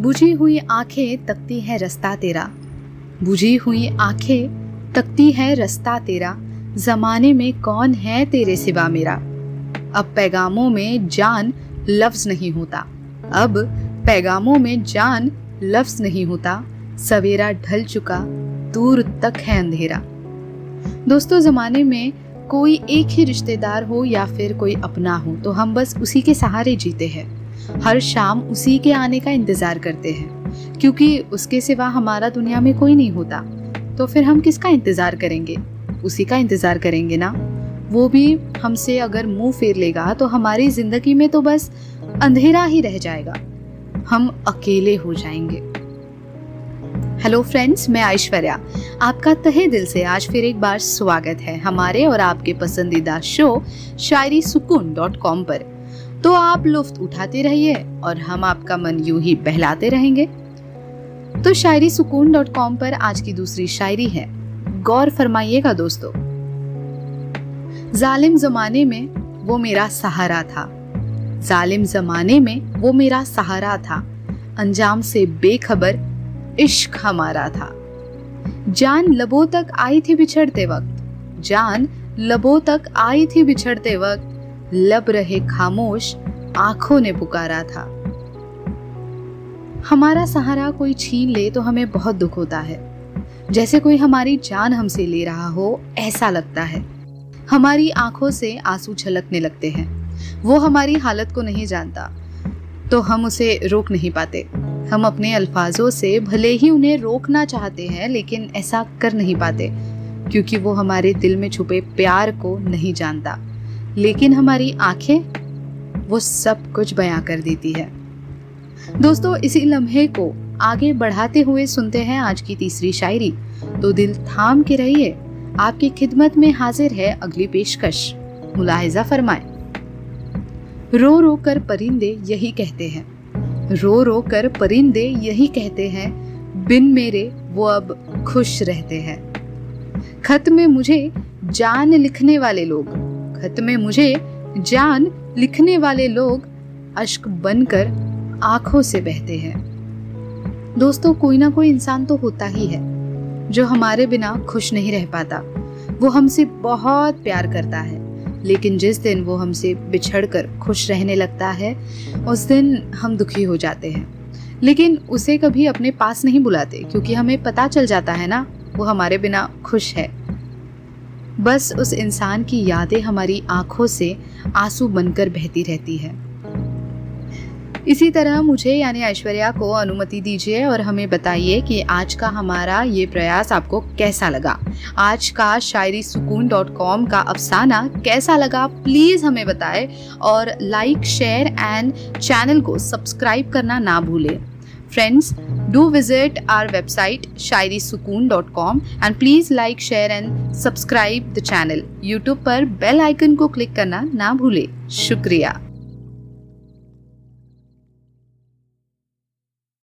बुझी हुई आँखें तकती है रास्ता तेरा। बुझी हुई आँखें तकती है रास्ता तेरा। जमाने में कौन है तेरे सिवा मेरा? अब पैगामों में जान लफ्ज नहीं होता। अब पैगामों में जान लफ्ज नहीं होता। सवेरा ढल चुका, दूर तक है अंधेरा। दोस्तों, जमाने में कोई एक ही रिश्तेदार हो या फिर कोई अपना हो तो हम बस उसी के सहारे जीते हैं। हर शाम उसी के आने का इंतज़ार करते हैं, क्योंकि उसके सिवा हमारा दुनिया में कोई नहीं होता। तो फिर हम किसका इंतज़ार करेंगे? उसी का इंतज़ार करेंगे ना? वो भी हमसे अगर मुँह फेर लेगा तो हमारी ज़िंदगी में तो बस अंधेरा ही रह जाएगा। हम अकेले हो जाएँगे। हेलो फ्रेंड्स, मैं ऐश्वर्या। आपका तहे दिल से आज फिर एक बार स्वागत है हमारे और आपके पसंदीदा शो शायरी सुकून डॉट कॉम पर। तो आप लुफ्त उठाते रहिए और हम आपका मन यूँ ही बहलाते रहेंगे। तो शायरी सुकून डॉट कॉम पर आज की दूसरी शायरी है। गौर फरमाइएगा दोस्तों। जालिम जमाने में वो मेरा सहारा था। जालिम जमाने में वो मेरा सहारा था। अंजाम से बेखबर इश्क हमारा था। जान लबों तक आई थी बिछड़ते वक्त। जान लबों तक आई थी बिछड़ते वक्त। लब रहे खामोश आँखों ने पुकारा था। हमारा सहारा कोई छीन ले तो हमें बहुत दुख होता है। जैसे कोई हमारी जान हमसे ले रहा हो, ऐसा लगता है। हमारी आँखों से आँसू छलकने लगते हैं। वो हमारी हालत को नहीं जानता तो हम उसे रोक नहीं पाते। हम अपने अल्फाजों से भले ही उन्हें रोकना चाहते हैं, लेकिन ऐसा कर नहीं पाते, क्योंकि वो हमारे दिल में छुपे प्यार को नहीं जानता। लेकिन हमारी आँखें, वो सब कुछ बयां कर देती है। दोस्तों, इसी लम्हे को आगे बढ़ाते हुए सुनते हैं आज की तीसरी शायरी। तो दिल थाम के रहिए, आपकी खिदमत में हाजिर है अगली पेशकश। मुलाहिजा फरमाए। रो रो कर परिंदे यही कहते हैं। रो रो कर परिंदे यही कहते हैं। बिन मेरे वो अब खुश रहते हैं। खत में मुझे जान लिखने वाले लोग खत में मुझे जान लिखने वाले लोग अश्क बनकर आँखों से बहते हैं। दोस्तों, कोई ना कोई इंसान तो होता ही है, जो हमारे बिना खुश नहीं रह पाता। वो हमसे बहुत प्यार करता है, लेकिन जिस दिन वो हमसे बिछड़कर खुश रहने लगता है, उस दिन हम दुखी हो जाते हैं। लेकिन उसे कभी अपने पास नहीं बुलाते, क्योंकि हमें पता चल जाता है ना, वो हमारे बिना खुश है। बस उस इंसान की यादें हमारी आँखों से आँसू बनकर बहती रहती है। इसी तरह मुझे, यानी ऐश्वर्या को अनुमति दीजिए और हमें बताइए कि आज का हमारा ये प्रयास आपको कैसा लगा। आज का शायरी सुकून डॉट कॉम का अफसाना कैसा लगा प्लीज़ हमें बताएँ और लाइक, शेयर एंड चैनल को सब्सक्राइब करना ना भूलें। Friends do visit our website Shayari Sukoon dot com and please like share and subscribe the channel YouTube पर बेल आइकन को क्लिक करना ना भूले। शुक्रिया।